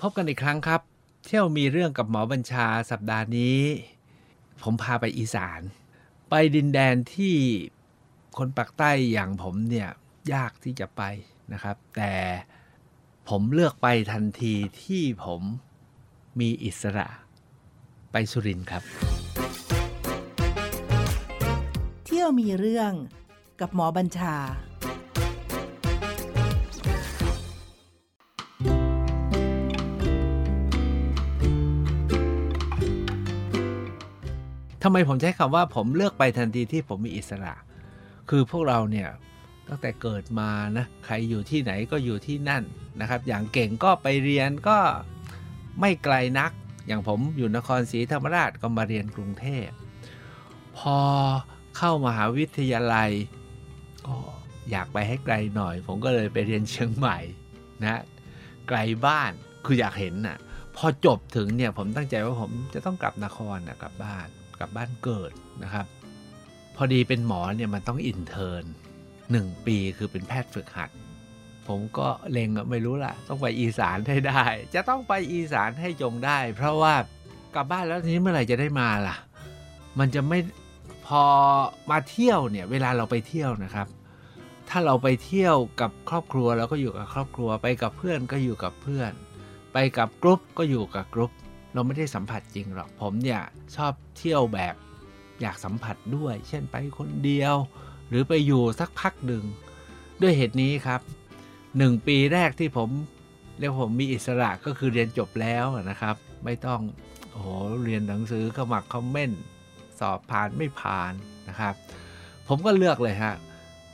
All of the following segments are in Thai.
พบกันอีกครั้งครับ เที่ยวมีเรื่องกับหมอบัญชาสัปดาห์นี้ ผมพาไปอีสาน ไปดินแดนที่คนปากใต้อย่างผมเนี่ยยากที่จะไปนะครับ แต่ผมเลือกไปทันทีที่ผมมีอิสระไปสุรินทร์ครับ เที่ยวมีเรื่องกับหมอบัญชา ทำไมผมใช้คำว่าผมเลือกไปทันทีที่ผมมีอิสระ คือพวกเราเนี่ยตั้งแต่เกิดมานะใครอยู่ที่ไหนก็อยู่ที่นั่นนะครับ อย่างเก่งก็ไปเรียนก็ไม่ไกลนัก อย่างผมอยู่นครศรีธรรมราชก็มาเรียนกรุงเทพพอเข้ามหาวิทยาลัยก็อยากไปให้ไกลหน่อย ผมก็เลยไปเรียนเชียงใหม่นะไกลบ้านคืออยากเห็นน่ะพอจบถึงเนี่ยผมตั้งใจว่าผมจะต้องกลับนครนะกลับบ้าน กลับบ้านเกิดนะครับ พอดีเป็นหมอเนี่ยมันต้องอินเทอร์นหนึ่งปีคือเป็นแพทย์ฝึกหัด ผมก็เล็งไม่รู้ล่ะ ต้องไปอีสานให้ได้ จะต้องไปอีสานให้จงได้ เพราะว่ากลับบ้านแล้วทีนี้เมื่อไหร่จะได้มาล่ะ มันจะไม่พอมาเที่ยวเนี่ยเวลาเราไปเที่ยวนะครับ ถ้าเราไปเที่ยวกับครอบครัวเราก็อยู่กับครอบครัว ไปกับเพื่อนก็อยู่กับเพื่อน ไปกับกรุ๊ปก็อยู่กับกรุ๊ป เราไม่ได้สัมผัสจริงหรอกผมเนี่ยชอบเที่ยวแบบอยากสัมผัสด้วย เช่นไปคนเดียว หรือไปอยู่สักพักหนึ่งด้วยเหตุนี้ครับหนึ่งปีแรกที่ผมเรียกผมมีอิสระก็คือเรียนจบแล้วนะครับ ไม่ต้องโอ้โหเรียนหนังสือขมักคอมเมนต์สอบผ่านไม่ผ่านนะครับ ผมก็เลือกเลยฮะ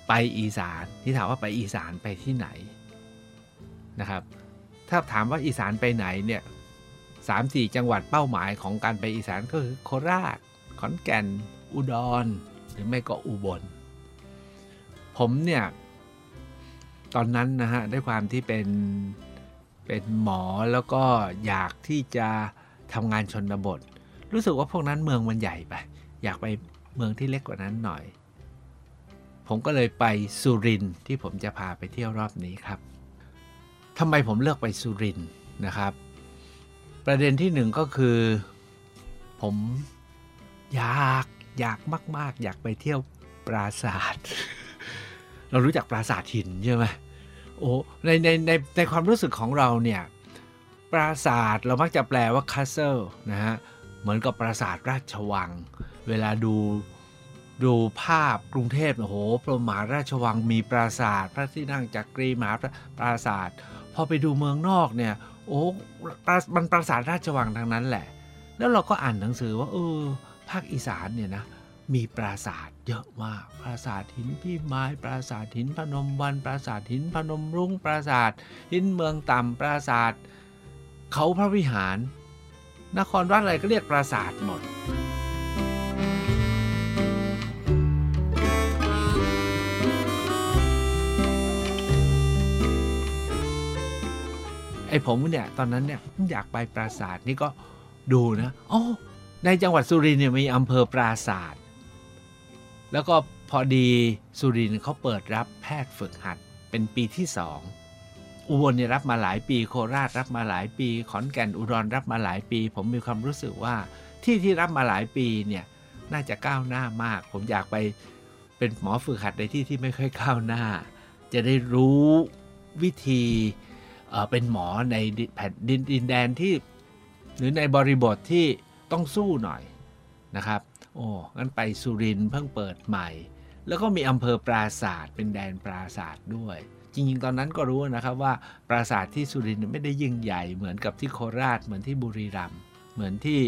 ไปอีสานที่ถามว่าไปอีสานไปที่ไหนนะครับ ถ้าถามว่าอีสานไปไหนเนี่ย สามสี่จังหวัดเป้าหมายของการไปอีสานก็คือโคราช ขอนแก่น อุดร หรือไม่ก็อุบล ผมเนี่ย ตอนนั้นนะฮะด้วยความที่เป็นเป็นหมอแล้วก็อยากที่จะทำงานชนบท รู้สึกว่าพวกนั้นเมืองมันใหญ่ไป อยากไปเมืองที่เล็กกว่านั้นหน่อย ผมก็เลยไปสุรินที่ผมจะพาไปเที่ยวรอบนี้ครับทำไมผมเลือกไปสุรินนะครับ ประเด็นที่หนึ่งก็คือ ผมอยากอยากมาก ๆ อยากไปเที่ยวปราสาท เรารู้จักปราสาทหินใช่ไหมโอ้ในในในในความรู้สึกของเราเนี่ยปราสาทเรามักจะแปลว่า castle นะฮะเหมือนกับปราสาทราชวัง เวลาดูดูภาพกรุงเทพโอ้โหพระมหาราชวังมีปราสาท พระที่นั่งจักรีมหาปราสาท พอไปดูเมืองนอกเนี่ย โอ้มันปราสาทราชวังทั้งนั้นแหละ แล้วเราก็อ่านหนังสือว่าเออภาคอีสานเนี่ยนะมีปราสาทเยอะมาก ปราสาทหินพี่ไม้ ปราสาทหินพนมวัน ปราสาทหินพนมรุ้ง ปราสาทหินเมืองต่ำปราสาทเขาพระวิหาร นครวัดอะไรก็เรียกปราสาทหมด อ้ผมเนี่ยตอนนั้นเนี่ยอยากไปปราสาทนี่ก็ดูนะโอ้ในจังหวัดสุรินทร์เนี่ยมีอำเภอปราศาสตร์แล้วก็พอดีสุรินทร์เขาเปิดรับแพทย์ฝึกหัดเป็นปีที่สองอุบลเนี่ยรับมาหลายปีโคราชรับมาหลายปี ขอนแก่นอุดรรับมาหลายปี ผมมีความรู้สึกว่าที่ที่รับมาหลายปีเนี่ยน่าจะก้าวหน้ามาก ผมอยากไปเป็นหมอฝึกหัดในที่ที่ไม่ค่อยก้าวหน้า จะได้รู้วิธี เป็นหมอในแผ่นดินดินแดนที่ หรือในบริบทที่ต้องสู้หน่อยนะครับ โอ้งั้นไปสุรินทร์เพิ่งเปิดใหม่ แล้วก็มีอำเภอปราศาสตร์เป็นแดนปราศาสตร์ด้วย จริงๆ ตอนนั้นก็รู้นะครับว่าปราศาสาทที่สุรินทร์ไม่ได้ยิ่งใหญ่เหมือนกับที่โคราชเหมือนที่บุรีรัมย์เหมือนที่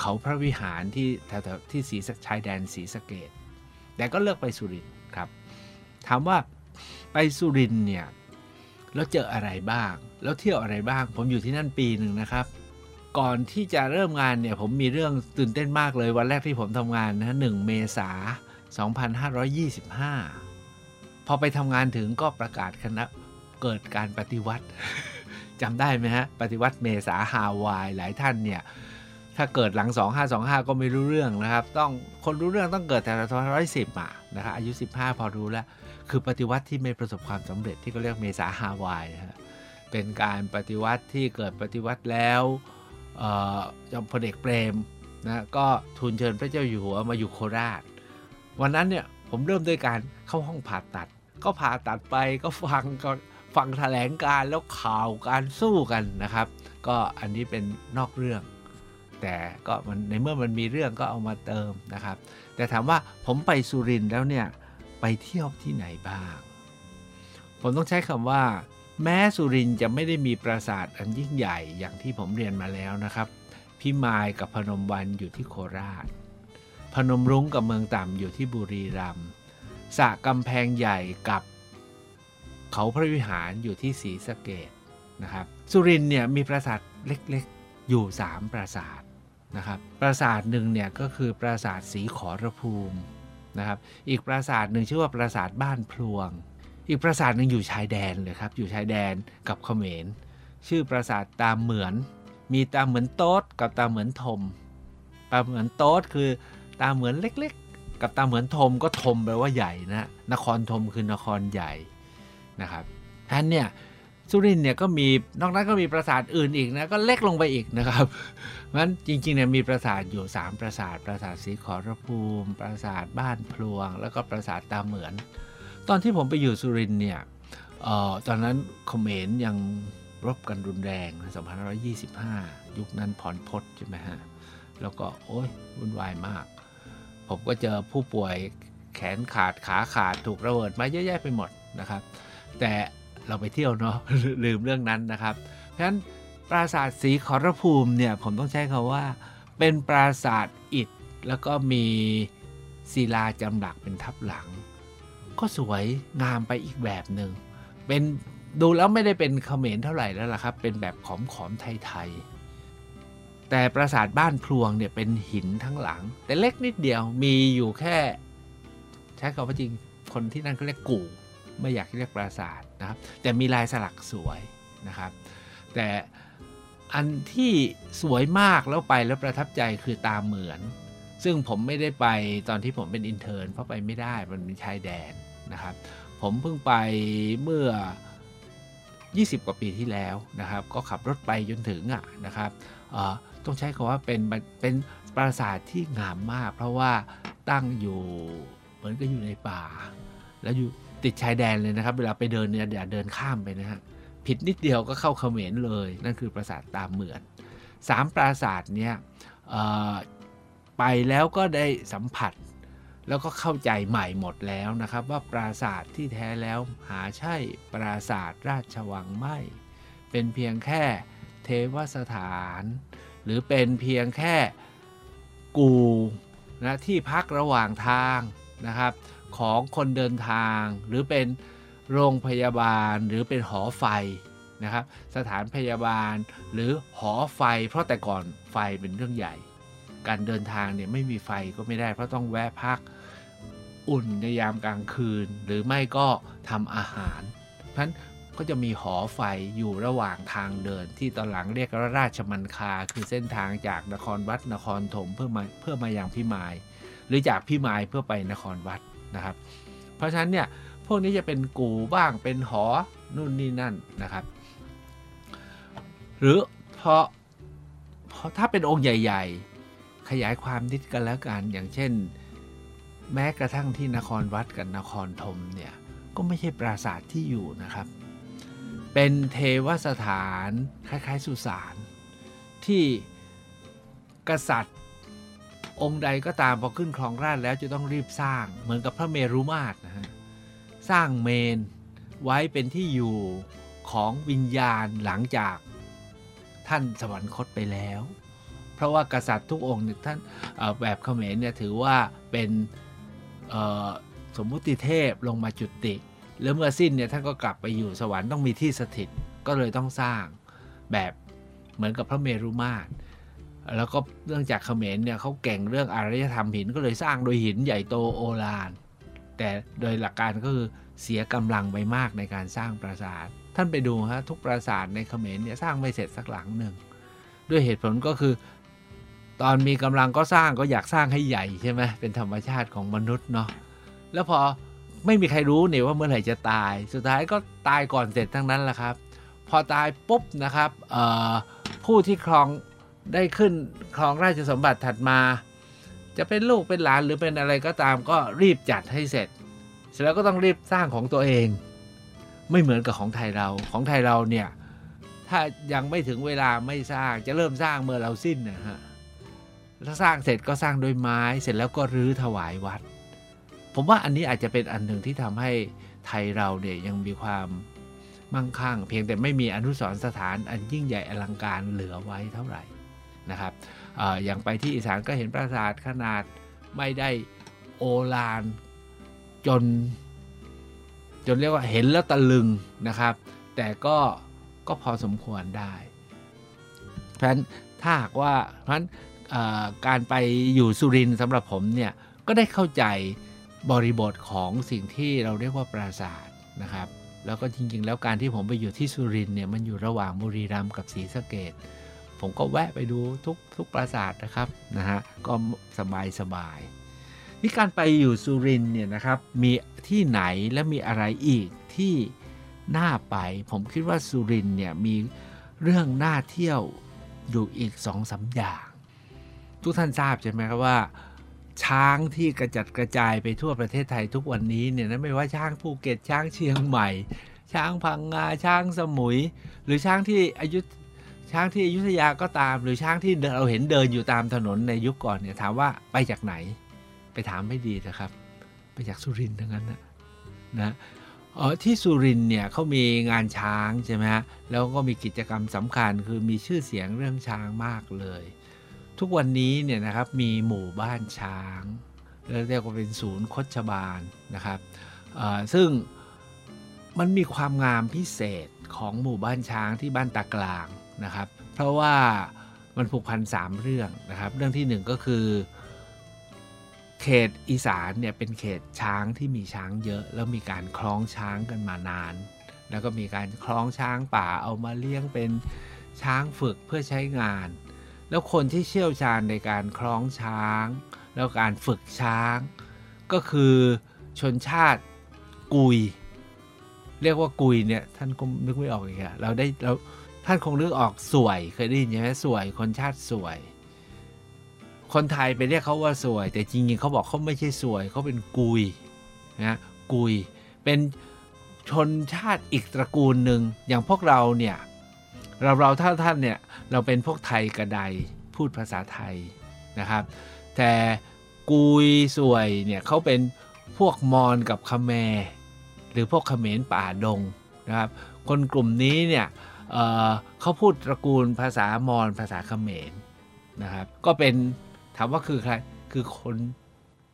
เขาพระวิหารที่แถวที่สีชายแดนสีสะเกดแต่ก็เลือกไปสุรินทร์ครับ ถามว่าไปสุรินทร์เนี่ย แล้วเจออะไรบ้าง แล้วเที่ยวอะไรบ้าง ผมอยู่ที่นั่นปีหนึ่งนะครับ ก่อนที่จะเริ่มงานเนี่ย ผมมีเรื่องตื่นเต้นมากเลยวันแรกที่ผมทำงานนะหนึ่งเมษา 2525 พอไปทำงานถึงก็ประกาศคณะเกิดการปฏิวัติจำได้ไหมฮะ ปฏิวัติเมษาฮาวายหลายท่านเนี่ย ถ้าเกิดหลัง 2525 ก็ไม่รู้เรื่องนะครับ ต้องคนรู้เรื่องต้องเกิดแต่ละร้อยสิบอะนะครับอายุ 15 พอรู้แล้ว คือปฏิวัติที่ไม่ประสบความสำเร็จที่เขาเรียกเมษาฮาวายนะเป็นการปฏิวัติที่เกิดปฏิวัติแล้วจอมพลเอกเปรมนะก็ทูลเชิญพระเจ้าอยู่หัวมาอยู่โคราช วันนั้นเนี่ยผมเริ่มด้วยการเข้าห้องผ่าตัด ก็ผ่าตัดไปก็ฟังก็ฟังแถลงการแล้วข่าวการสู้กันนะครับ ก็อันนี้เป็นนอกเรื่อง แต่ก็มันในเมื่อมันมีเรื่องก็เอามาเติมนะครับ แต่ถามว่าผมไปสุรินทร์แล้วเนี่ย ไปเที่ยวที่ไหนบ้าง ผมต้องใช้คำว่า แม้สุรินจะไม่ได้มีปราสาทอันยิ่งใหญ่อย่างที่ผมเรียนมาแล้วนะครับ พิมายกับพนมวันอยู่ที่โคราช พนมรุ้งกับเมืองต่ำอยู่ที่บุรีรัมย์สะกำแพงใหญ่กับเขาพระวิหารอยู่ที่ศรีสะเกดนะครับ สุรินเนี่ยมีปราสาทเล็กๆ อยู่ 3 ปราสาทนะครับ ปราสาทหนึ่งเนี่ยก็คือปราสาทสีขอรภูมิ นะครับ อีกปราสาทหนึ่งชื่อว่าปราสาทบ้านพลวง อีกปราสาทหนึ่งอยู่ชายแดนเลยครับ อยู่ชายแดนกับเขมร ชื่อปราสาทตามเหมือน มีตาเหมือนโต๊ดกับตาเหมือนทม ตาเหมือนโต๊ดคือตาเหมือนเล็กๆ กับตาเหมือนทมก็ทมแปลว่าใหญ่นะ นครทมคือนครใหญ่นะครับท่านเนี่ย สุรินเนี่ยก็มีนอกนั้นก็มีปราสาทอื่นอีกนะก็เล็กลงไปอีกนะครับเพราะฉะนั้นจริงๆเนี่ยมีปราสาทอยู่ 3 ปราสาท ปราสาทสีขอรภูมิ ปราสาทบ้านพลวง แล้วก็ปราสาทตาเหมือน ตอนที่ผมไปอยู่สุรินเนี่ยออตอนนั้นเขมรยังรบกันรุนแรง2525 ยุคนั้นผ่อนพศใช่ไหมฮะ แล้วก็โอ้ยวุ่นวายมาก ผมก็เจอผู้ป่วยแขนขาดขาขาดถูกระเบิดมาเยอะแยะไปหมดนะครับ แต่ เราไปเที่ยวเนาะลืมเรื่องนั้นนะครับ เพราะฉะนั้นปราสาทสีขอรภูมิเนี่ยผมต้องใช้คาว่า เป็นปราสาทอิฐแล้วก็มีศิลาจำหลักเป็นทับหลัง ก็สวยงามไปอีกแบบหนึ่งเป็นดูแล้วไม่ได้เป็นเขมรเท่าไหร่แล้วล่ะครับ เป็นแบบขอมขอมไทยๆ แต่ปราสาทบ้านพลวงเนี่ยเป็นหินทั้งหลัง แต่เล็กนิดเดียวมีอยู่แค่ ใช้คำว่าจริงคนที่นั่นก็เรียกกู่ ไม่อยากเรียกปราสาทนะครับ แต่มีลายสลักสวยนะครับ แต่อันที่สวยมากแล้วไปแล้วประทับใจคือตาเหมือน ซึ่งผมไม่ได้ไปตอนที่ผมเป็นอินเทอร์นเพราะไปไม่ได้มันเป็นชายแดนนะครับ ผมเพิ่งไปเมื่อ 20 กว่าปีที่แล้วนะครับ ก็ขับรถไปจนถึงอะนะครับต้องใช้คำว่าเป็นเป็นปราสาทที่งามมาก เพราะว่าตั้งอยู่เหมือนก็อยู่ในป่า แล้วอยู่ ติดชายแดนเลยนะครับ เวลาไปเดินเนี่ยอย่าเดินข้ามไปนะฮะผิดนิดเดียวก็เข้าเขมรเลย นั่นคือปราสาทตามเหมือนสามปราสาทเนี่ยไปแล้วก็ได้สัมผัส แล้วก็เข้าใจใหม่หมดแล้วนะครับ ว่าปราสาทที่แท้แล้วหาใช่ปราสาทราชวังไม่ เป็นเพียงแค่เทวสถาน หรือเป็นเพียงแค่กูนะที่พักระหว่างทางนะครับ ของคนเดินทาง หรือเป็นโรงพยาบาลหรือเป็นหอไฟนะครับสถานพยาบาลหรือหอไฟ เพราะแต่ก่อนไฟเป็นเรื่องใหญ่ การเดินทางเนี่ยไม่มีไฟก็ไม่ได้ เพราะต้องแวะพักอุ่นในยามกลางคืน หรือไม่ก็ทำอาหารเพราะฉะนั้นก็จะมีหอไฟอยู่ระหว่างทางเดิน ที่ตอนหลังเรียกว่าราชมันคา คือเส้นทางจากนครวัดนครถมเพื่อมาเพื่อมาอย่างพิมาย หรือจากพิมายเพื่อไปนครวัด นะครับ เพราะฉะนั้นเนี่ยพวกนี้จะเป็นกูบ้างเป็นหอนู่นนี่นั่นนะครับ หรือพราะเพราะถ้าเป็นองค์ใหญ่ ๆ ขยายความนิดกันแล้วกัน อย่างเช่น แม้กระทั่งที่นครวัดกับนครธมเนี่ยก็ไม่ใช่ปราสาทที่อยู่นะครับ เป็นเทวสถานคล้ายๆสุสานที่กษัตริย์ องค์ใดก็ตามพอขึ้นครองราชแล้วจะต้องรีบสร้าง เหมือนกับพระเมรุมาตรนะฮะสร้างเมนไว้เป็นที่อยู่ของวิญญาณหลังจากท่านสวรรคตไปแล้ว เพราะว่ากษัตริย์ทุกองค์เนี่ยท่านแบบเขมรเนี่ยถือว่าเป็นสมมุติเทพลงมาจุติ แล้วเมื่อสิ้นเนี่ยท่านก็กลับไปอยู่สวรรค์ต้องมีที่สถิตก็เลยต้องสร้างแบบเหมือนกับพระเมรุมาตร แล้วก็เรื่องจากเขมรเนี่ยเขาเก่งเรื่องอารยธรรมหินก็เลยสร้างโดยหินใหญ่โตโอฬารแต่โดยหลักการก็คือเสียกำลังไปมากในการสร้างปราสาท ท่านไปดูฮะทุกปราสาทในเขมรเนี่ยสร้างไม่เสร็จสักหลังหนึ่ง ด้วยเหตุผลก็คือ ตอนมีกำลังก็สร้างก็อยากสร้างให้ใหญ่ใช่ไหมเป็นธรรมชาติของมนุษย์เนาะแล้วพอไม่มีใครรู้เนี่ยว่าเมื่อไหร่จะตาย สุดท้ายก็ตายก่อนเสร็จทั้งนั้นแหละครับ พอตายปุ๊บนะครับผู้ที่ครอง ได้ขึ้นครองราชสมบัติถัดมา จะเป็นลูกเป็นหลานหรือเป็นอะไรก็ตามก็รีบจัดให้เสร็จ เสร็จแล้วก็ต้องรีบสร้างของตัวเอง ไม่เหมือนกับของไทยเราของไทยเราเนี่ยถ้ายังไม่ถึงเวลาไม่สร้างจะเริ่มสร้างเมื่อเราสิ้นนะฮะถ้าสร้างเสร็จก็สร้างโดยไม้เสร็จแล้วก็รื้อถวายวัด ผมว่าอันนี้อาจจะเป็นอันหนึ่งที่ทำให้ไทยเราเนี่ยยังมีความมั่งคั่ง เพียงแต่ไม่มีอนุสรณ์สถานอันยิ่งใหญ่อลังการเหลือไว้เท่าไหร่ นะครับออย่างไปที่อีสานก็เห็นปราสาทขนาดไม่ได้โอลานจน จนเรียกว่าเห็นแล้วตะลึงนะครับ แต่ก็ก็พอสมควรได้ เพราะฉะนั้นถ้าหากว่าเพราะฉะนั้นการไปอยู่สุรินทร์สำหรับผมเนี่ยก็ได้เข้าใจบริบทของสิ่งที่เราเรียกว่าปราสาทนะครับ แล้วก็จริงๆ แล้วการที่ผมไปอยู่ที่สุรินทร์เนี่ยมันอยู่ระหว่างบุรีรัมย์กับศรีสะเกด ผมก็แวะไปดูทุกทุกปราสาทนะครับนะฮะก็สบายสบายนี่การไปอยู่สุรินทร์เนี่ยนะครับมีที่ไหนและมีอะไรอีกที่น่าไป ผมคิดว่าสุรินทร์เนี่ยมีเรื่องน่าเที่ยวอยู่อีกสองสาอย่าง ทุกท่านทราบใช่ไหมครับว่า ช้างที่กระจัดกระจายไปทั่วประเทศไทยทุกวันนี้เนี่ยนะไม่ว่าช้างภูเก็ตช้างเชียงใหม่ ช้างพังงาช้างสมุย หรือช้างที่อายุ ช้างที่อยุธยาก็ตาม หรือช้างที่เราเห็นเดินอยู่ตามถนนในยุคก่อนเนี่ยถามว่าไปจากไหน ไปถามไม่ดีนะครับ ไปจากสุรินทร์ทั้งนั้นนะนะออที่สุรินเนี่ยเขามีงานช้างใช่ไหมฮะแล้วก็มีกิจกรรมสำคัญคือมีชื่อเสียงเรื่องช้างมากเลย ทุกวันนี้เนี่ยนะครับมีหมู่บ้านช้างเรียกว่าเป็นศูนย์คดชบาลนะครับซึ่งมันมีความงามพิเศษของหมู่บ้านช้างที่บ้านตากลาง นะครับ เพราะว่ามันผูกพันสามเรื่องนะครับ เรื่องที่หนึ่งก็คือ เขตอีสานเนี่ยเป็นเขตช้างที่มีช้างเยอะ แล้วมีการคล้องช้างกันมานาน แล้วก็มีการคล้องช้างป่าเอามาเลี้ยงเป็นช้างฝึกเพื่อใช้งาน แล้วคนที่เชี่ยวชาญในการคล้องช้าง แล้วการฝึกช้าง ก็คือชนชาติกุย เรียกว่ากุยเนี่ยท่านก็นึกไม่ออกอีกอะเราได้เรา ท่านคงนึกออกสวยเคยได้ยินใช่ไหมสวยคนชาติสวย คนไทยไปเรียกเขาว่าสวย แต่จริงๆเขาบอกเขาไม่ใช่สวยเขาเป็นกุยนะกุย เป็นชนชาติอีกตระกูลหนึ่งอย่างพวกเราเนี่ยเราเราท่านท่านเนี่ยเราเป็นพวกไทยกระไดพูดภาษาไทยนะครับ แต่กุยสวยเนี่ยเขาเป็นพวกมอญกับคแม หรือพวกเขมรป่าดงนะครับ คนกลุ่มนี้เนี่ย เขาพูดตระกูลภาษามอญภาษาเขมรนะครับ ก็เป็นถามว่าคือใครคือคน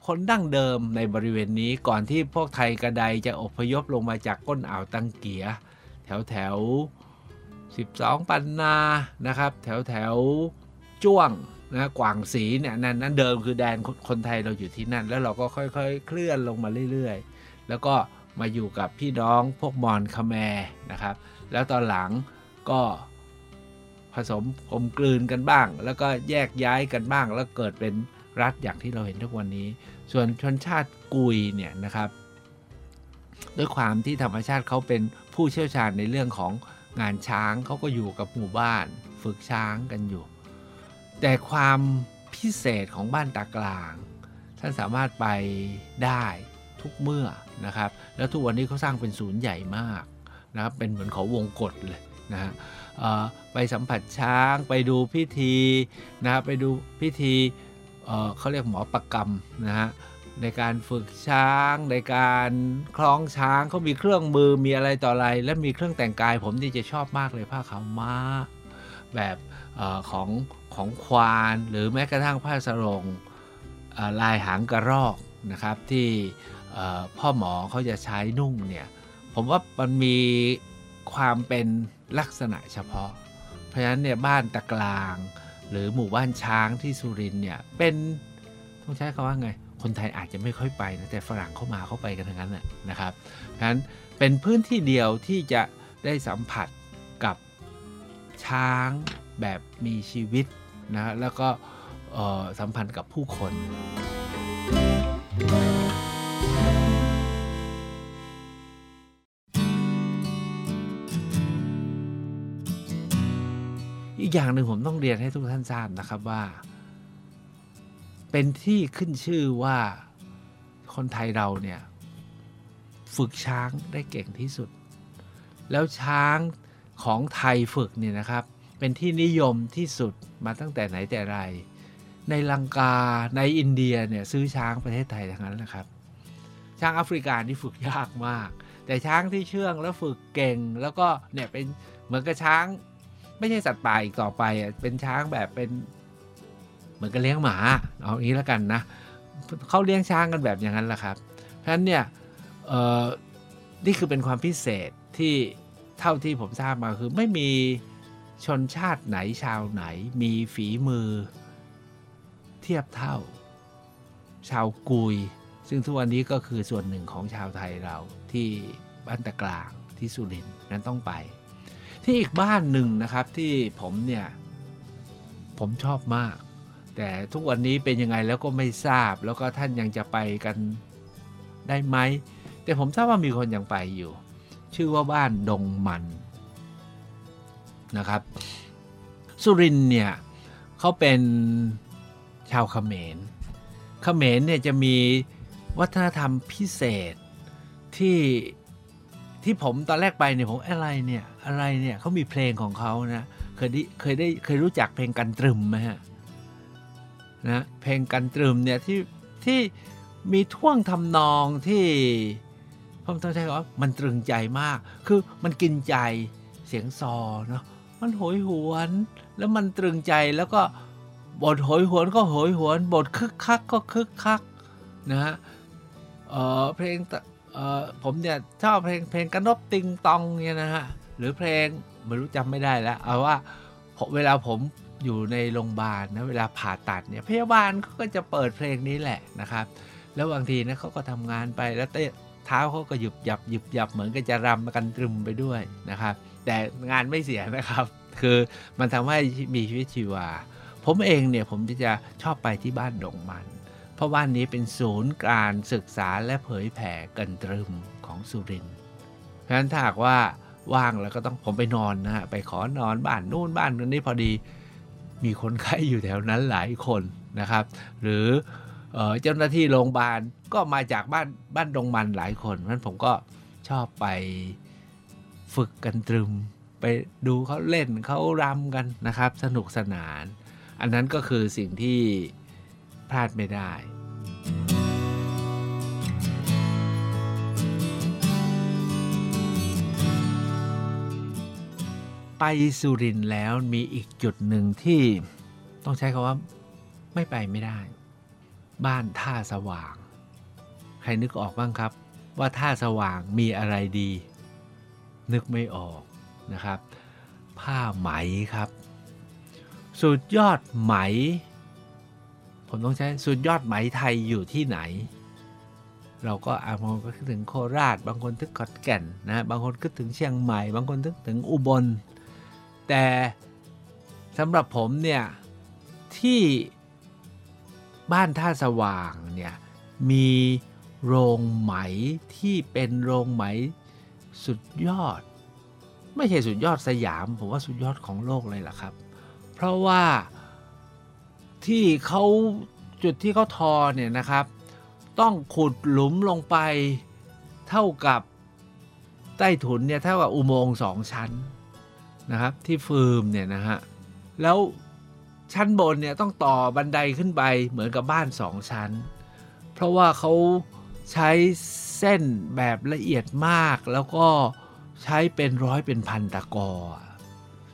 คนดั้งเดิมในบริเวณนี้ก่อนที่พวกไทยกระไดจะอพยพลงมาจากก้นอ่าวตังเกีย แถวแถว 12 ปันนานะครับ แถวแถวจ้วงนะกวางสีเนี่ยนั่นนั่นเดิมคือแดนคนไทยเราอยู่ที่นั่น แล้วเราก็ค่อยๆ เคลื่อนลงมาเรื่อยๆ แล้วก็มาอยู่กับพี่น้องพวกมอญคแมนะครับ แล้วตอนหลัง ก็ผสมกลมกลืนกันบ้าง แล้วก็แยกย้ายกันบ้าง แล้วเกิดเป็นรัฐอย่างที่เราเห็นทุกวันนี้ ส่วนชนชาติกุยเนี่ยนะครับ ด้วยความที่ธรรมชาติเขาเป็นผู้เชี่ยวชาญในเรื่องของงานช้างเขาก็อยู่กับหมู่บ้าน ฝึกช้างกันอยู่ แต่ความพิเศษของบ้านตากลาง ท่านสามารถไปได้ทุกเมื่อนะครับ แล้วทุกวันนี้เขาสร้างเป็นศูนย์ใหญ่มากนะครับเป็นเหมือนเขาวงกฏเลย นะฮะไปสัมผัสช้างไปดูพิธีนะครับไปดูพิธีเขาเรียกหมอประกรรมนะฮะในการฝึกช้างในการคล้องช้างเขามีเครื่องมือมีอะไรต่ออะไร และมีเครื่องแต่งกายผมที่จะชอบมากเลยผ้าขาวม้า แบบอของของควานหรือแม้กระทั่งผ้าสรงลายหางกระรอกนะครับที่พ่อหมอเขาจะใช้นุ่งเนี่ยผมว่ามันมีความเป็น ลักษณะเฉพาะ เพราะฉะนั้นเนี่ยบ้านตะกลาง หรือหมู่บ้านช้างที่สุรินเนี่ยเป็นต้องใช้คำว่าไง คนไทยอาจจะไม่ค่อยไปนะแต่ฝรั่งเข้ามาเข้าไปกันทั้งนั้นนะครับเพราะฉะนั้นเป็นพื้นที่เดียวที่จะได้สัมผัสกับช้างแบบมีชีวิตนะแล้วก็สัมพันธ์กับผู้คนอีก อย่างหนึ่งผมต้องเรียนให้ทุกท่านทราบนะครับว่า เป็นที่ขึ้นชื่อว่าคนไทยเราเนี่ย ฝึกช้างได้เก่งที่สุด แล้วช้างของไทยฝึกเนี่ยนะครับ เป็นที่นิยมที่สุดมาตั้งแต่ไหนแต่ไร ในลังกาในอินเดียเนี่ยซื้อช้างประเทศไทยทั้งนั้นนะครับ ช้างแอฟริกานี่ฝึกยากมาก แต่ช้างที่เชื่องแล้วฝึกเก่งแล้วก็เนี่ยเป็นเหมือนกับช้าง ไม่ใช่สัตว์ป่าอีกต่อไปเป็นช้างแบบเป็น เหมือนกับเลี้ยงหมา เอาอย่างนี้แล้วกันนะเขาเลี้ยงช้างกันแบบอย่างนั้นแหละครับ เพราะฉะนั้นเนี่ยนี่คือเป็นความพิเศษที่เท่าที่ผมทราบมาคือไม่มีชนชาติไหนชาวไหน มีฝีมือ เทียบเท่า ชาวกุย ซึ่งทุกวันนี้ก็คือส่วนหนึ่งของชาวไทยเราที่บ้านตะกลางที่สุรินทร์นั้นต้องไป ที่อีกบ้านหนึ่งนะครับที่ผมเนี่ยผมชอบมาก แต่ทุกวันนี้เป็นยังไงแล้วก็ไม่ทราบแล้วก็ท่านยังจะไปกันได้ไหม แต่ผมทราบว่ามีคนยังไปอยู่ ชื่อว่าบ้านดงมันนะครับ สุรินเนี่ยเขาเป็นชาวเขมร เขมรเนี่ยจะมีวัฒนธรรมพิเศษที่ที่ผมตอนแรกไปเนี่ยผมอะไรเนี่ย อะไรเนี่ยเขามีเพลงของเขานะเคยได้เคยได้เคยรู้จักเพลงกันตรึมไหมฮะนะเพลงกันตรึมเนี่ยที่ที่มีท่วงทำนองที่ผมต้องใช้คำว่ามันตรึงใจมาก คือมันกินใจเสียงซอเนาะมันโหยหวน แล้วมันตรึงใจแล้วก็บทโหยหวนก็โหยหวนบทคึกคักก็คึกคักนะฮะเออเพลงเออผมเนี่ยชอบเพลงเพลงกระนบติงตองเนี่ยนะฮะ หรือเพลงไม่รู้จำไม่ได้แล้วเอาว่าเวลาผมอยู่ในโรงพยาบาลนะเวลาผ่าตัดเนี่ยพยาบาลเขาก็จะเปิดเพลงนี้แหละนะครับ แล้วบางทีนะเขาก็ทำงานไปแล้วเท้าเขาก็หยุบหยับหยุบหยับเหมือนกับจะรำกันตรึมไปด้วยนะครับ แต่งานไม่เสียนะครับ คือมันทำให้มีชีวิตชีวา ผมเองเนี่ยผมจะชอบไปที่บ้านดงมัน เพราะบ้านนี้เป็นศูนย์การศึกษาและเผยแผ่กันตรึมของสุรินทร์เพราะฉะนั้นถ้าหากว่า ว่างแล้วก็ต้องผมไปนอนนะฮะไปขอนอนบ้านนู่นบ้านนี้พอดีมีคนไข้อยู่แถวนั้นหลายคนนะครับ หรือเจ้าหน้าที่โรงพยาบาลก็มาจากบ้านบ้านดงมันหลายคนเพราะฉะนั้นผมก็ชอบไปฝึกกันตรึม ไปดูเขาเล่นเขารำกันนะครับ สนุกสนาน อันนั้นก็คือสิ่งที่พลาดไม่ได้ ไปสุรินทร์แล้วมีอีกจุดหนึ่งที่ต้องใช้คำว่าไม่ไปไม่ได้ บ้านท่าสว่าง ใครนึกออกบ้างครับ ว่าท่าสว่างมีอะไรดี นึกไม่ออกนะครับ ผ้าไหมครับ สุดยอดไหม ผมต้องใช้สุดยอดไหมไทยอยู่ที่ไหน เราก็อาบางคนก็คิดถึงโคราช บางคนนึกขอนแก่นนะบางคนคิดถึงเชียงใหม่ บางคนนึกถึงอุบล แต่สำหรับผมเนี่ยที่บ้านท่าสว่างเนี่ยมีโรงไหมที่เป็นโรงไหมสุดยอด ไม่ใช่สุดยอดสยาม ผมว่าสุดยอดของโลกเลยล่ะครับ เพราะว่าที่เขาจุดที่เขาทอเนี่ยนะครับ ต้องขุดหลุมลงไปเท่ากับใต้ถุนเนี่ยเท่ากับอุโมงค์สองชั้น นะครับที่ฟืมเนี่ยนะฮะแล้วชั้นบนเนี่ยต้องต่อบันไดขึ้นไปเหมือนกับบ้านสองชั้น เพราะว่าเขาใช้เส้นแบบละเอียดมากแล้วก็ใช้เป็นร้อยเป็นพันตะกอ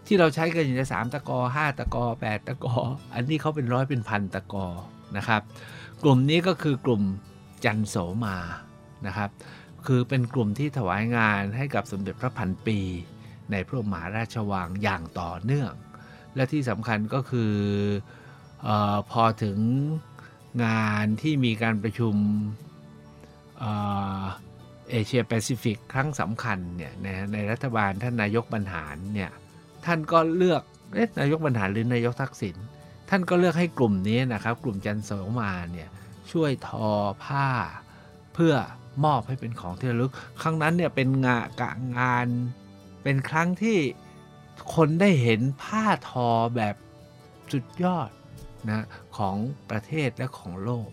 ที่เราใช้กันอยู่ในสามตะกอห้าตะกอแปดตะกอ อันนี้เขาเป็นร้อยเป็นพันตะกอนะครับ กลุ่มนี้ก็คือกลุ่มจันโสมานะครับ คือเป็นกลุ่มที่ถวายงานให้กับสมเด็จพระพันปี ในพระมหาราชวังอย่างต่อเนื่อง และที่สำคัญก็คือออพอถึงงานที่มีการประชุมเอเชียแปซิฟิกครั้งสำคัญเนี่ยในในรัฐบาลท่านนายกบรรหารเนี่ยท่านก็เลือกนายกบรรหารหรือนายกทักษิณท่านก็เลือกให้กลุ่มนี้นะครับกลุ่มจันโสมาเนี่ยช่วยทอผ้าเพื่อมอบให้เป็นของที่ระลึก ครั้งนั้นเนี่ยเป็นงานงาน เป็นครั้งที่คนได้เห็นผ้าทอแบบสุดยอดนะของประเทศและของโลก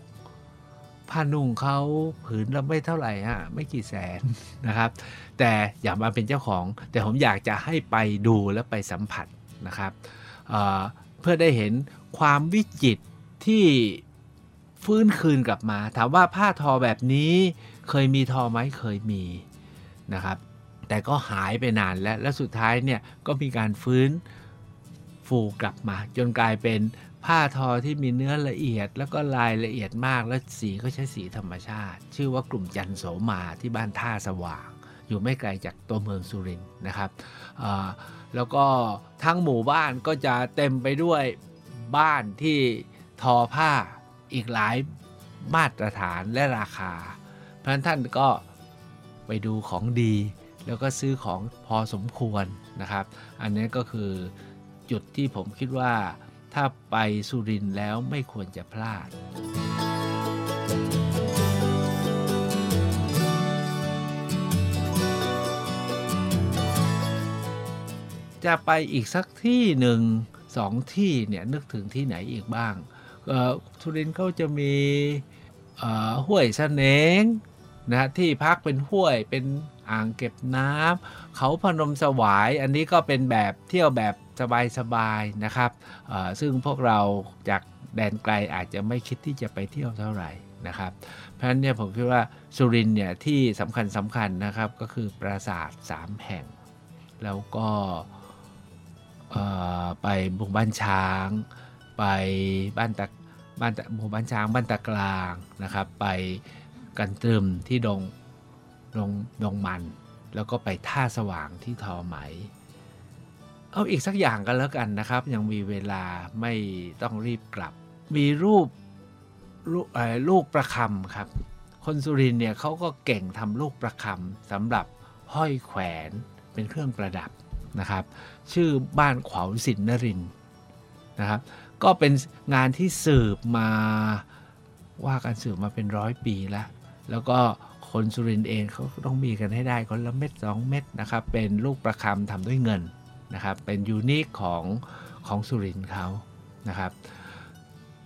ผ้านุ่งเขาผืนละไม่เท่าไหร่ฮะไม่กี่แสนนะครับ แต่อย่ามาเป็นเจ้าของ แต่ผมอยากจะให้ไปดูและไปสัมผัสนะครับเเพื่อได้เห็นความวิจิตรที่ฟื้นคืนกลับมา ถามว่าผ้าทอแบบนี้เคยมีทอไหมเคยมีนะครับ แต่ก็หายไปนานแล้วและสุดท้ายเนี่ยก็มีการฟื้นฟูกลับมา จนกลายเป็นผ้าทอที่มีเนื้อละเอียด แล้วก็ลายละเอียดมากแล้วสีก็ใช้สีธรรมชาติ ชื่อว่ากลุ่มจันโสมาที่บ้านท่าสว่าง อยู่ไม่ไกลจากตัวเมืองสุรินทร์นะครับแล้วก็ทั้งหมู่บ้านก็จะเต็มไปด้วยบ้านที่ทอผ้าอีกหลายมาตรฐานและราคา เพราะฉะนั้นท่านก็ไปดูของดี แล้วก็ซื้อของพอสมควรนะครับ อันนี้ก็คือจุดที่ผมคิดว่า ถ้าไปสุรินทร์แล้วไม่ควรจะพลาด จะไปอีกสักที่หนึ่งสองที่เนี่ยนึกถึงที่ไหนอีกบ้างสุรินทร์เขาจะมีห้วยสนงนะที่พักเป็นห้วยเป็น อ่างเก็บน้ำเขาพนมสวาย อันนี้ก็เป็นแบบเที่ยวแบบสบายๆนะครับซึ่งพวกเราจากแดนไกลอาจจะไม่คิดที่จะไปเที่ยวเท่าไหร่นะครับ เพราะฉะนั้นเนี่ยผมคิดว่าสุรินเนี่ยที่สำคัญสำคัญนะครับก็คือปราสาท3แห่ง แล้วก็ไปบุกบ้านช้าง ไปบ้านตะบ้านหมู่บ้านช้างบ้านตะกลางนะครับ ไปกันตรึมที่ดง ดงดงมัน แล้วก็ไปท่าสว่างที่ทอไหม เอาอีกสักอย่างกันแล้วกันนะครับ ยังมีเวลาไม่ต้องรีบกลับ มีรูปลูกลูกประคำครับ คนสุรินเนี่ยเขาก็เก่งทำลูกประคำสำหรับห้อยแขวนเป็นเครื่องประดับนะครับ ชื่อบ้านขวาวสินนรินนะครับ ก็เป็นงานที่สืบมาว่ากันสืบมาเป็นร้อยปีแล้ว แล้วก็ คนสุรินเองเขาต้องมีกันให้ได้คนละเม็ดสองเม็ดนะครับเป็นลูกประคำทำด้วยเงินนะครับเป็นยูนิคของของสุรินเขานะครับ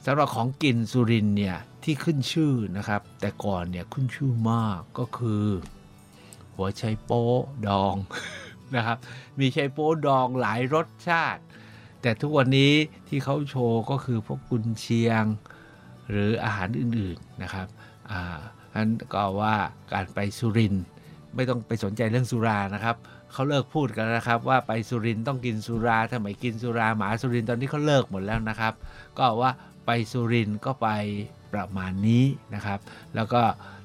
สำหรับของกินสุรินเนี่ยที่ขึ้นชื่อนะครับ แต่ก่อนเนี่ยขึ้นชื่อมากก็คือ หัวไชโป๊ดองนะครับ มีไชโป๊ดองหลายรสชาติ แต่ทุกวันนี้ที่เขาโชว์ก็คือพวกกุนเชียง หรืออาหารอื่นๆนะครับอ่า นั้นก็ว่าการไปสุรินไม่ต้องไปสนใจเรื่องสุรานะครับเขาเลิกพูดกันนะครับ ว่าไปสุรินต้องกินสุราทำไมกินสุราหมาสุรินตอนนี้เขาเลิกหมดแล้วนะครับ ก็ว่าไปสุรินก็ไปประมาณนี้นะครับ แล้วก็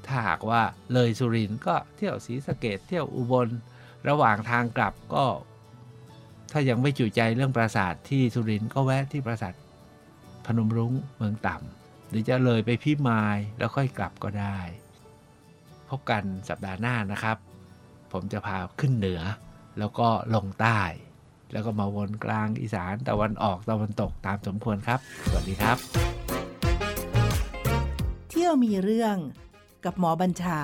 ถ้าหากว่าเลยสุรินก็เที่ยวศรีสะเกดเที่ยวอุบลระหว่างทางกลับก็ ถ้ายังไม่จุใจเรื่องปราสาทที่สุรินก็แวะที่ปราสาทพนมรุ้งเมืองต่ำ หรือจะเลยไปพิมายแล้วค่อยกลับก็ได้ พบกันสัปดาห์หน้านะครับ ผมจะพาขึ้นเหนือ แล้วก็ลงใต้ แล้วก็มาวนกลางอีสานตะวันออกตะวันตกตามสมควรครับ สวัสดีครับ เที่ยวมีเรื่องกับหมอบัญชา